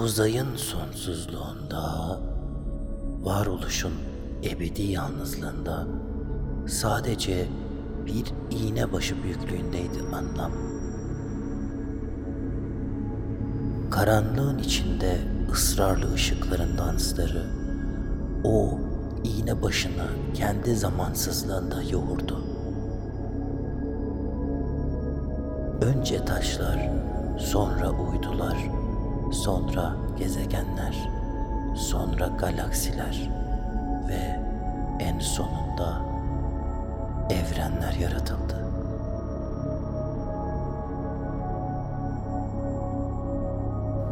Uzayın sonsuzluğunda, varoluşun ebedi yalnızlığında sadece bir iğne başı büyüklüğündeydi anlam. Karanlığın içinde ısrarlı ışıkların dansları o iğne başını kendi zamansızlığında yoğurdu. Önce taşlar, sonra uydular, sonra gezegenler, sonra galaksiler ve en sonunda evrenler yaratıldı.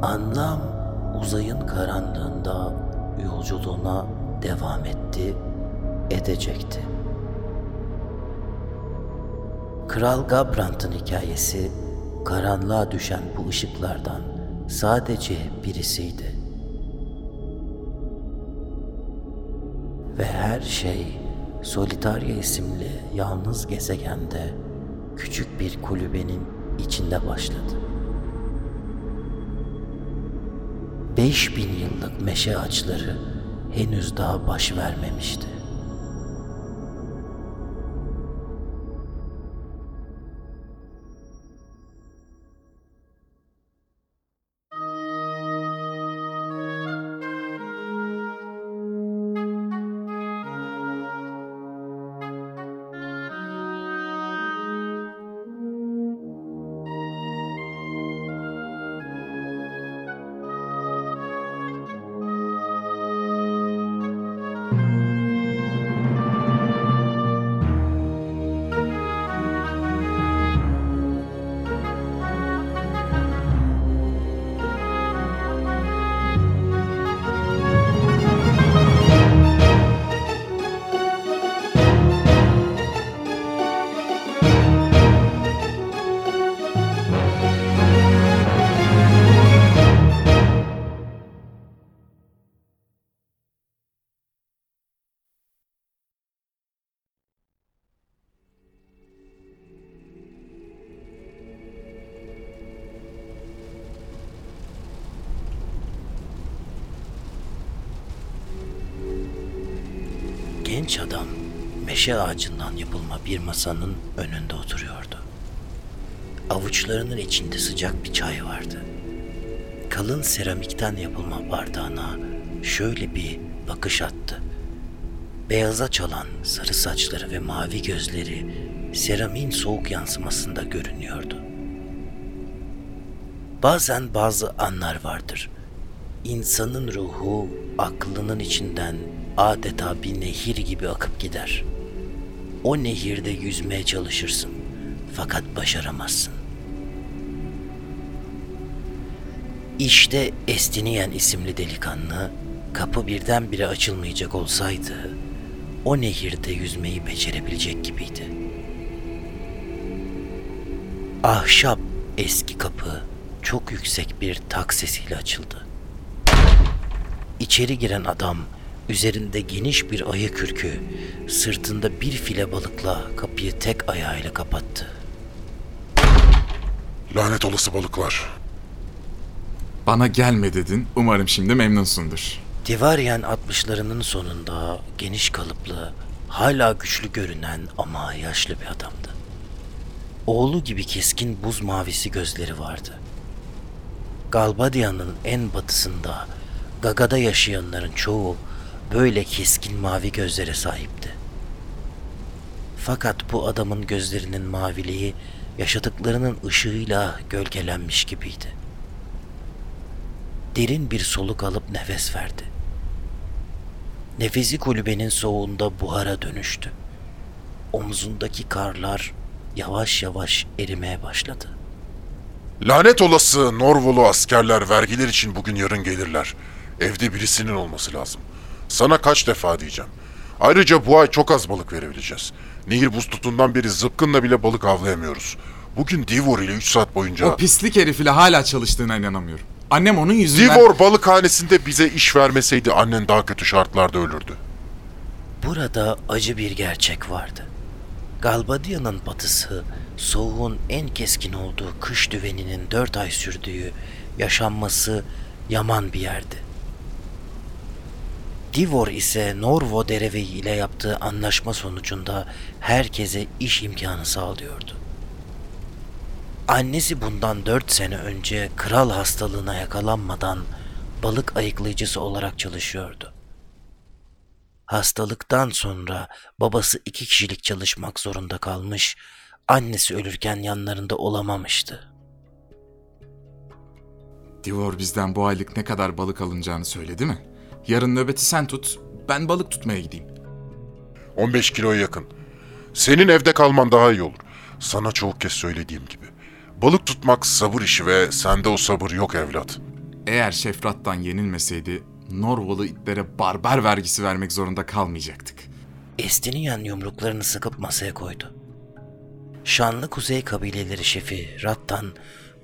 Anlam uzayın karanlığında yolculuğuna devam etti, edecekti. Kral Gabrant'ın hikayesi karanlığa düşen bu ışıklardan sadece birisiydi. Ve her şey Solitaria isimli yalnız gezegende küçük bir kulübenin içinde başladı. 5000 yıllık meşe ağaçları henüz daha baş vermemişti. Genç adam meşe ağacından yapılma bir masanın önünde oturuyordu. Avuçlarının içinde sıcak bir çay vardı. Kalın seramikten yapılma bardağına şöyle bir bakış attı. Beyaza çalan sarı saçları ve mavi gözleri seramiğin soğuk yansımasında görünüyordu. Bazen bazı anlar vardır. İnsanın ruhu aklının içinden adeta bir nehir gibi akıp gider. O nehirde yüzmeye çalışırsın fakat başaramazsın. İşte Estiniyen isimli delikanlı kapı birdenbire açılmayacak olsaydı o nehirde yüzmeyi becerebilecek gibiydi. Ahşap eski kapı çok yüksek bir tak sesiyle açıldı. İçeri giren adam üzerinde geniş bir ayı kürkü, sırtında bir file balıkla kapıyı tek ayağıyla kapattı. Lanet olası balıklar. Bana gelme dedin. Umarım şimdi memnunsundur. Divaryen 60'larının sonunda geniş kalıplı, hala güçlü görünen ama yaşlı bir adamdı. Oğlu gibi keskin buz mavisi gözleri vardı. Galbadia'nın en batısında Gaga'da yaşayanların çoğu böyle keskin mavi gözlere sahipti. Fakat bu adamın gözlerinin maviliği yaşadıklarının ışığıyla gölgelenmiş gibiydi. Derin bir soluk alıp nefes verdi. Nefesi kulübenin soğuğunda buhara dönüştü. Omzundaki karlar yavaş yavaş erimeye başladı. Lanet olası Norvolu askerler vergiler için bugün yarın gelirler. Evde birisinin olması lazım. Sana kaç defa diyeceğim. Ayrıca bu ay çok az balık verebileceğiz. Nehir buz tutundan beri zıpkınla bile balık avlayamıyoruz. Bugün Divor ile 3 saat boyunca... O pislik herifiyle hala çalıştığına inanamıyorum. Annem onun yüzünden... Divor balıkhanesinde bize iş vermeseydi annen daha kötü şartlarda ölürdü. Burada acı bir gerçek vardı. Galbadia'nın batısı, soğuğun en keskin olduğu kış düveninin dört ay sürdüğü, yaşanması yaman bir yerdi. Divor ise Norvo Dereveyi ile yaptığı anlaşma sonucunda herkese iş imkanı sağlıyordu. Annesi bundan dört sene önce kral hastalığına yakalanmadan balık ayıklayıcısı olarak çalışıyordu. Hastalıktan sonra babası iki kişilik çalışmak zorunda kalmış, annesi ölürken yanlarında olamamıştı. Divor bizden bu aylık ne kadar balık alınacağını söyledi mi? Yarın nöbeti sen tut, ben balık tutmaya gideyim. 15 kiloya yakın. Senin evde kalman daha iyi olur. Sana çoğu kez söylediğim gibi. Balık tutmak sabır işi ve sende o sabır yok evlat. Eğer Şefrat'tan yenilmeseydi, Norvalı itlere barbar vergisi vermek zorunda kalmayacaktık. Estiniyen yumruklarını sıkıp masaya koydu. Şanlı Kuzey kabileleri şefi Rattan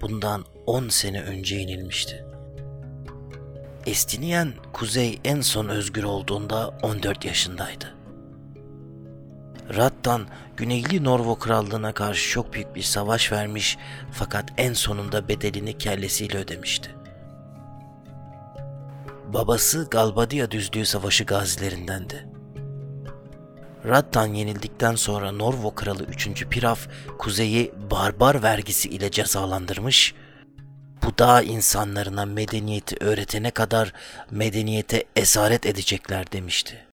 bundan 10 sene önce yenilmişti. Estiniyen Kuzey en son özgür olduğunda 14 yaşındaydı. Rattan Güneyli Norvo Krallığı'na karşı çok büyük bir savaş vermiş fakat en sonunda bedelini kellesiyle ödemişti. Babası Galbadia Düzlüğü Savaşı gazilerindendi. Rattan yenildikten sonra Norvo Kralı 3. Piraf, Kuzey'i barbar vergisi ile cezalandırmış, dağ insanlarına medeniyeti öğretene kadar medeniyete esaret edecekler demişti.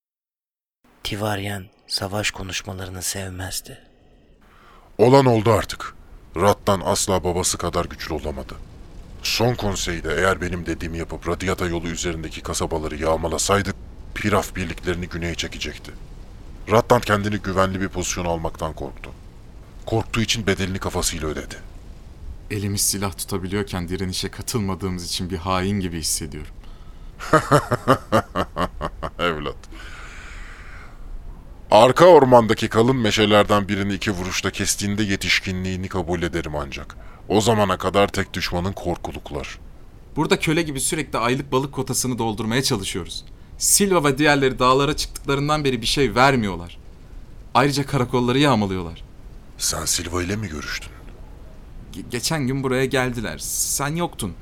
Tivaryen savaş konuşmalarını sevmezdi. Olan oldu artık. Rattan asla babası kadar güçlü olamadı. Son konseyde eğer benim dediğimi yapıp Radyata yolu üzerindeki kasabaları yağmalasaydık, Piraf birliklerini güneye çekecekti. Rattan kendini güvenli bir pozisyon almaktan korktu. Korktuğu için bedelini kafasıyla ödedi. Elimiz silah tutabiliyorken direnişe katılmadığımız için bir hain gibi hissediyorum. Evlat. Arka ormandaki kalın meşelerden birini iki vuruşta kestiğinde yetişkinliğini kabul ederim ancak. O zamana kadar tek düşmanın korkuluklar. Burada köle gibi sürekli aylık balık kotasını doldurmaya çalışıyoruz. Silva ve diğerleri dağlara çıktıklarından beri bir şey vermiyorlar. Ayrıca karakolları yağmalıyorlar. Sen Silva ile mi görüştün? Ge- geçen gün buraya geldiler. Sen yoktun.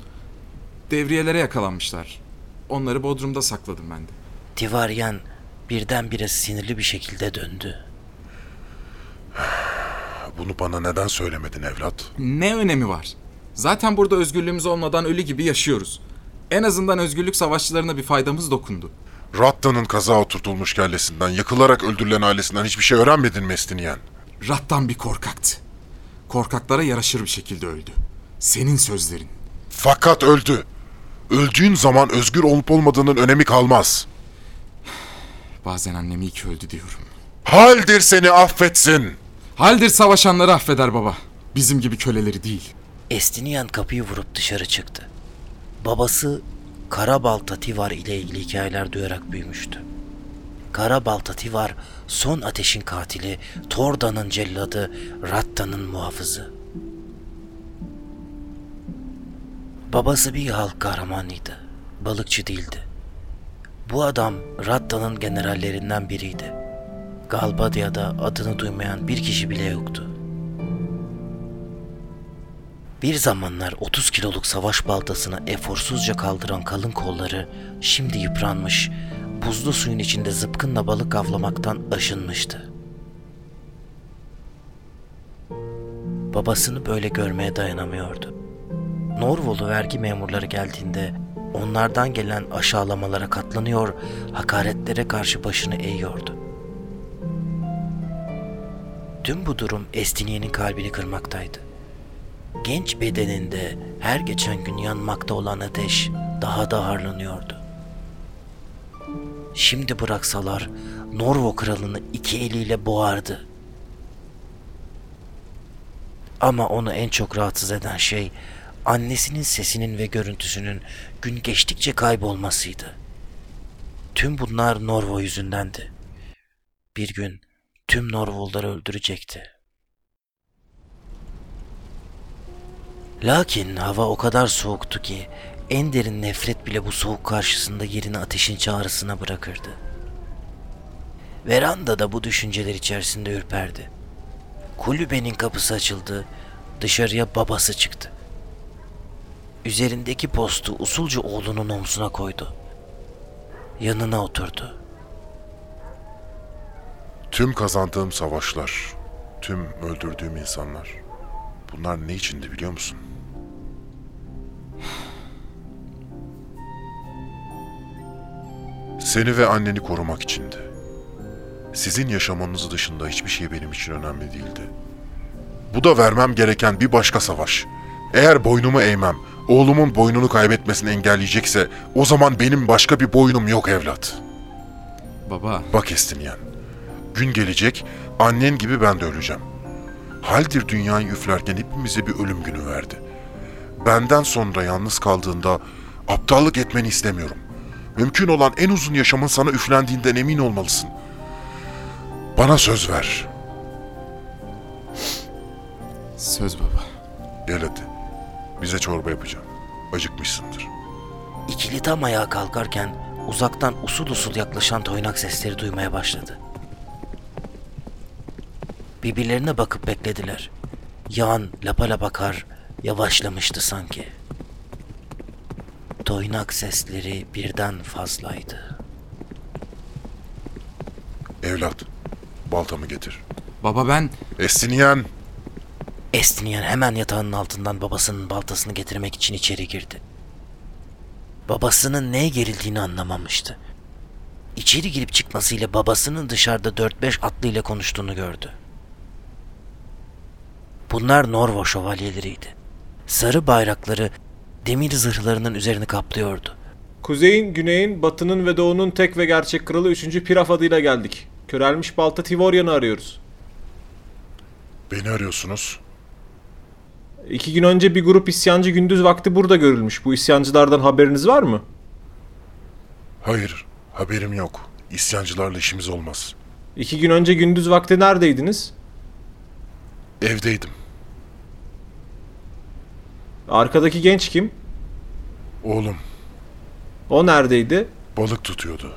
Devriyelere yakalanmışlar. Onları Bodrum'da sakladım ben de. Tivaryen birdenbire sinirli bir şekilde döndü. Bunu bana neden söylemedin evlat? Ne önemi var? Zaten burada özgürlüğümüz olmadan ölü gibi yaşıyoruz. En azından özgürlük savaşçılarına bir faydamız dokundu. Ratta'nın kaza oturtulmuş kellesinden, yakılarak öldürülen ailesinden hiçbir şey öğrenmedin mi Estiniyen? Rattan bir korkaktı. Korkaklara yaraşır bir şekilde öldü. Senin sözlerin. Fakat öldü. Öldüğün zaman özgür olup olmadığının önemi kalmaz. Bazen annemi iyi ki öldü diyorum. Haldir seni affetsin. Haldir savaşanları affeder baba. Bizim gibi köleleri değil. Estiniyen kapıyı vurup dışarı çıktı. Babası Karabalta Tivar ile ilgili hikayeler duyarak büyümüştü. Karabalta Tivar son ateşin katili, Torda'nın celladı, Ratta'nın muhafızı. Babası bir halk kahramanıydı. Balıkçı değildi. Bu adam Ratta'nın generallerinden biriydi. Galbadia'da adını duymayan bir kişi bile yoktu. Bir zamanlar 30 kiloluk savaş baltasını eforsuzca kaldıran kalın kolları şimdi yıpranmış, buzlu suyun içinde zıpkınla balık avlamaktan aşınmıştı. Babasını böyle görmeye dayanamıyordu. Norvolu vergi memurları geldiğinde onlardan gelen aşağılamalara katlanıyor, hakaretlere karşı başını eğiyordu. Tüm bu durum Estiniye'nin kalbini kırmaktaydı. Genç bedeninde her geçen gün yanmakta olan ateş daha da harlanıyordu. Şimdi bıraksalar Norvo kralını iki eliyle boğardı. Ama onu en çok rahatsız eden şey annesinin sesinin ve görüntüsünün gün geçtikçe kaybolmasıydı. Tüm bunlar Norvo yüzündendi. Bir gün tüm Norvolları öldürecekti. Lakin hava o kadar soğuktu ki en derin nefret bile bu soğuk karşısında yerini ateşin çağrısına bırakırdı. Verandada bu düşünceler içerisinde ürperdi. Kulübenin kapısı açıldı, dışarıya babası çıktı. Üzerindeki postu usulca oğlunun omzuna koydu. Yanına oturdu. Tüm kazandığım savaşlar, tüm öldürdüğüm insanlar. Bunlar ne içindi biliyor musun? Seni ve anneni korumak içindi. Sizin yaşamanız dışında hiçbir şey benim için önemli değildi. Bu da vermem gereken bir başka savaş. Eğer boynumu eğmem, oğlumun boynunu kaybetmesini engelleyecekse o zaman benim başka bir boynum yok evlat. Baba, Bak Estinyen, gün gelecek annen gibi ben de öleceğim. Haldir dünyayı üflerken hepimize bir ölüm günü verdi. Benden sonra yalnız kaldığında aptallık etmeni istemiyorum. Mümkün olan en uzun yaşamın sana üflendiğinden emin olmalısın. Bana söz ver. söz baba. Gel hadi. Bize çorba yapacağım. Acıkmışsındır. İkili tam ayağa kalkarken uzaktan usul usul yaklaşan toynak sesleri duymaya başladı. Birbirlerine bakıp beklediler. Yağan lapa bakar yavaşlamıştı sanki. Toynak sesleri birden fazlaydı. Evlat, baltamı getir. Baba ben... Estinyen, Estinyen hemen yatağının altından babasının baltasını getirmek için içeri girdi. Babasının neye gerildiğini anlamamıştı. İçeri girip çıkmasıyla babasının dışarıda 4-5 atlı ile konuştuğunu gördü. Bunlar Norvo şövalyeleriydi. Sarı bayrakları demir zırhlarının üzerini kaplıyordu. Kuzeyin, güneyin, batının ve doğunun tek ve gerçek kralı 3. Piraf adıyla geldik. Körelmiş balta Tivoryan'ı arıyoruz. beni arıyorsunuz. İki gün önce bir grup isyancı gündüz vakti burada görülmüş. Bu isyancılardan haberiniz var mı? Hayır, haberim yok. İsyancılarla işimiz olmaz. İki gün önce gündüz vakti neredeydiniz? Evdeydim. Arkadaki genç kim? Oğlum O neredeydi? balık tutuyordu.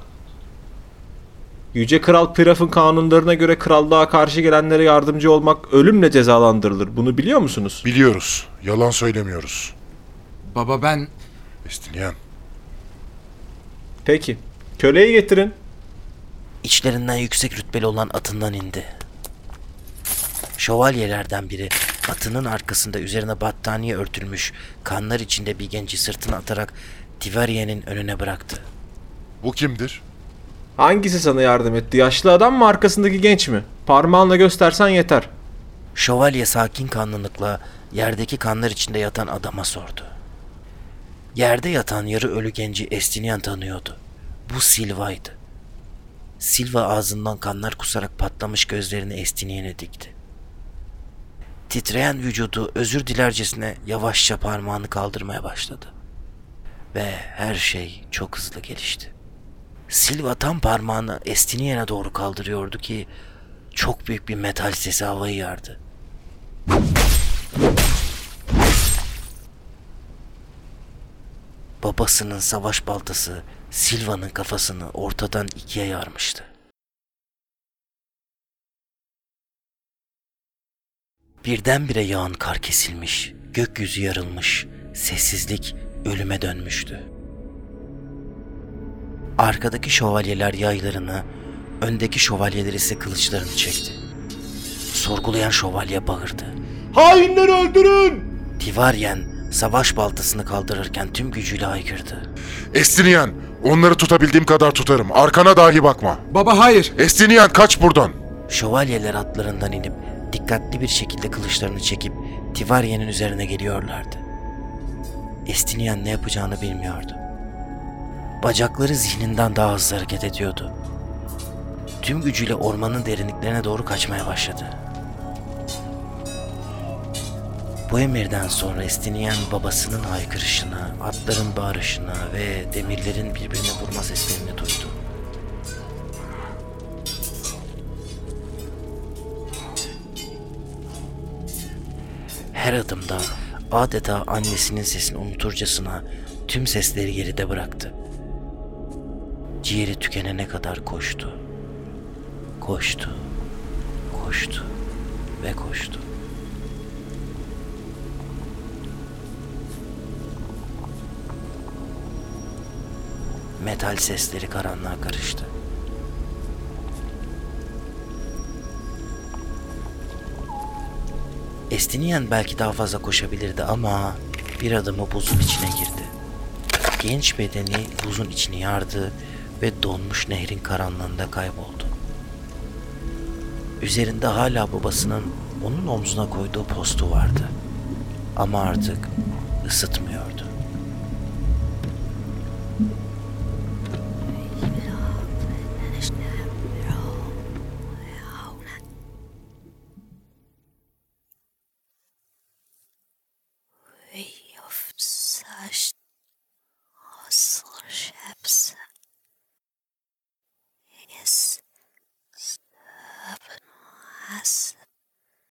Yüce Kral Piraf'ın kanunlarına göre krallığa karşı gelenlere yardımcı olmak ölümle cezalandırılır. Bunu biliyor musunuz? Biliyoruz. Yalan söylemiyoruz. Baba ben... Estinyen. Peki. Köleyi getirin. İçlerinden yüksek rütbeli olan atından indi. Şövalyelerden biri atının arkasında üzerine battaniye örtülmüş kanlar içinde bir genci sırtına atarak Tivariye'nin önüne bıraktı. Bu kimdir? Hangisi sana yardım etti? Yaşlı adam mı arkasındaki genç mi? Parmağınla göstersen yeter. Şövalye sakin kanlılıkla yerdeki kanlar içinde yatan adama sordu. Yerde yatan yarı ölü genci Estinian tanıyordu. Bu Silva'ydı. Silva ağzından kanlar kusarak patlamış gözlerini Estinian'e dikti. Titreyen vücudu özür dilercesine yavaşça parmağını kaldırmaya başladı. Ve her şey çok hızlı gelişti. Silva tam parmağını Estinian'e doğru kaldırıyordu ki çok büyük bir metal sesi havayı yardı. Babasının savaş baltası Silva'nın kafasını ortadan ikiye yarmıştı. Birdenbire yağan kar kesilmiş, gökyüzü yarılmış, sessizlik ölüme dönmüştü. Arkadaki şövalyeler yaylarını, öndeki şövalyeler ise kılıçlarını çekti. Sorgulayan şövalye bağırdı. Hainleri öldürün! Tivaryen savaş baltasını kaldırırken tüm gücüyle haykırdı. Estinyen. Onları tutabildiğim kadar tutarım. Arkana dahi bakma. Baba hayır! Estinyen kaç buradan. Şövalyeler atlarından inip dikkatli bir şekilde kılıçlarını çekip Tivaryen'in üzerine geliyorlardı. Estinian ne yapacağını bilmiyordu. Bacakları zihninden daha hızlı hareket ediyordu. Tüm gücüyle ormanın derinliklerine doğru kaçmaya başladı. Bu emirden sonra Estinian babasının haykırışını, atların bağırışını ve demirlerin birbirine vurma seslerini duydu. her adımda adeta annesinin sesini unuturcasına tüm sesleri geride bıraktı. Ciğeri tükenene kadar koştu. Koştu, koştu ve koştu. Metal sesleri karanlığa karıştı. Estiniyen belki daha fazla koşabilirdi ama bir adımı buzun içine girdi. Genç bedeni buzun içini yardı ve donmuş nehrin karanlığında kayboldu. Üzerinde hala babasının onun omzuna koyduğu postu vardı. Ama artık ısıtmıyordu.